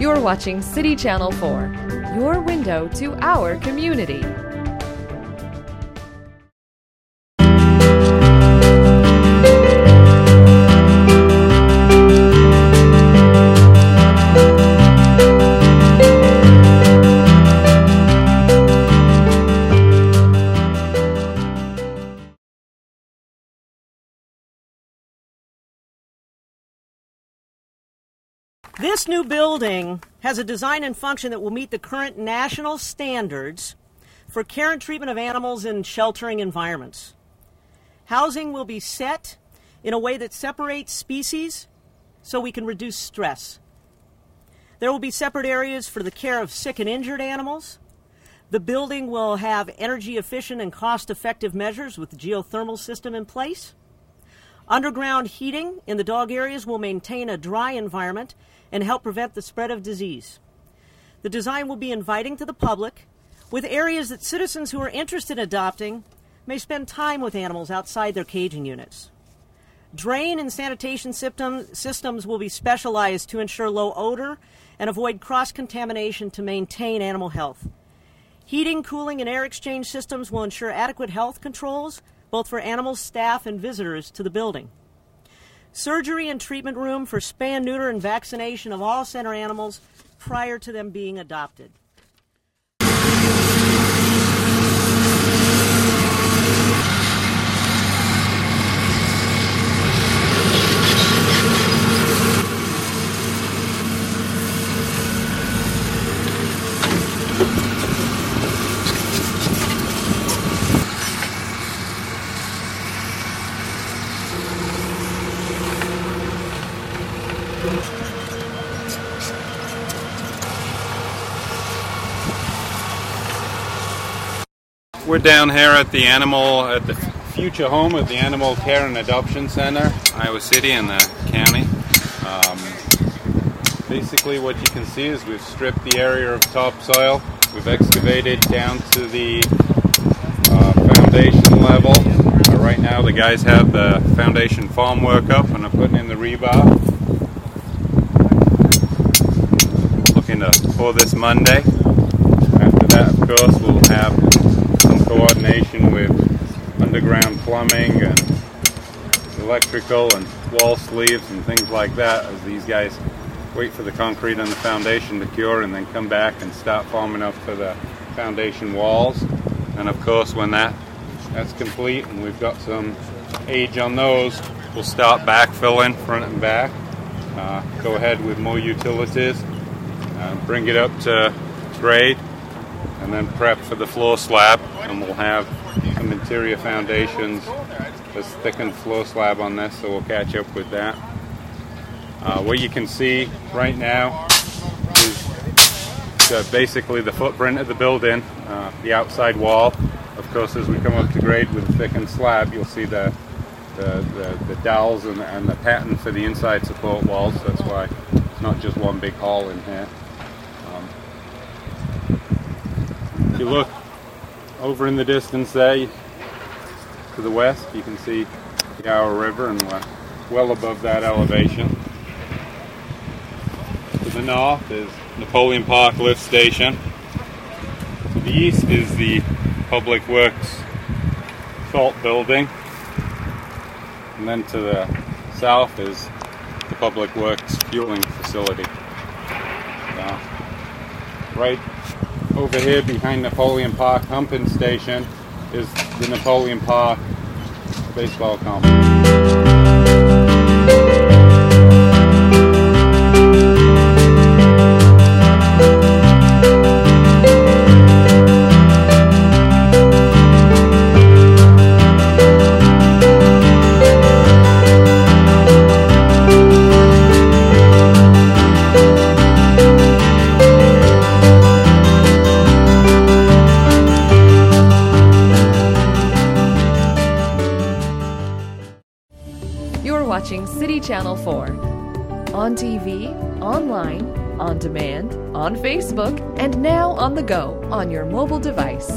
You're watching City Channel 4, your window to our community. This new building has a design and function that will meet the current national standards for care and treatment of animals in sheltering environments. Housing will be set in a way that separates species so we can reduce stress. There will be separate areas for the care of sick and injured animals. The building will have energy efficient and cost effective measures with the geothermal system in place. Underground heating in the dog areas will maintain a dry environment and help prevent the spread of disease. The design will be inviting to the public, with areas that citizens who are interested in adopting may spend time with animals outside their caging units. Drain and sanitation system, systems will be specialized to ensure low odor and avoid cross contamination to maintain animal health. Heating, cooling, and air exchange systems will ensure adequate health controls both for animals, staff, and visitors to the building. Surgery and treatment room for spay neuter and vaccination of all center animals prior to them being adopted. We're down here at the animal, at the future home of the Animal Care and Adoption Center, Iowa City in the county. Um, basically, what you can see is we've stripped the area of topsoil, we've excavated down to the uh, foundation level. Uh, right now, the guys have the foundation form work up and are putting in the rebar. Looking to pour this Monday. After that, of course, we'll have coordination with underground plumbing and electrical and wall sleeves and things like that as these guys wait for the concrete on the foundation to cure and then come back and start forming up for the foundation walls. And of course, when that that's complete and we've got some age on those, we'll start backfilling front and back. Uh, go ahead with more utilities, uh, bring it up to grade, and then prep for the floor slab. And we'll have some interior foundations, this thickened floor slab on this, so we'll catch up with that. Uh, what you can see right now is the, basically the footprint of the building, uh, the outside wall. Of course, as we come up to grade with the thickened slab, you'll see the the, the, the dowels and the, and the pattern for the inside support walls. That's why it's not just one big hall in here. Um, if you look over in the distance there to the west, you can see the Iowa River and we're well above that elevation. To the north is Napoleon Park Lift Station. To the east is the Public Works Salt Building. And then to the south is the Public Works Fueling Facility. So, right over here behind Napoleon Park Pumping Station is the Napoleon Park Baseball Complex. Watching City Channel 4. On TV, online, on demand, on Facebook, and now on the go on your mobile device.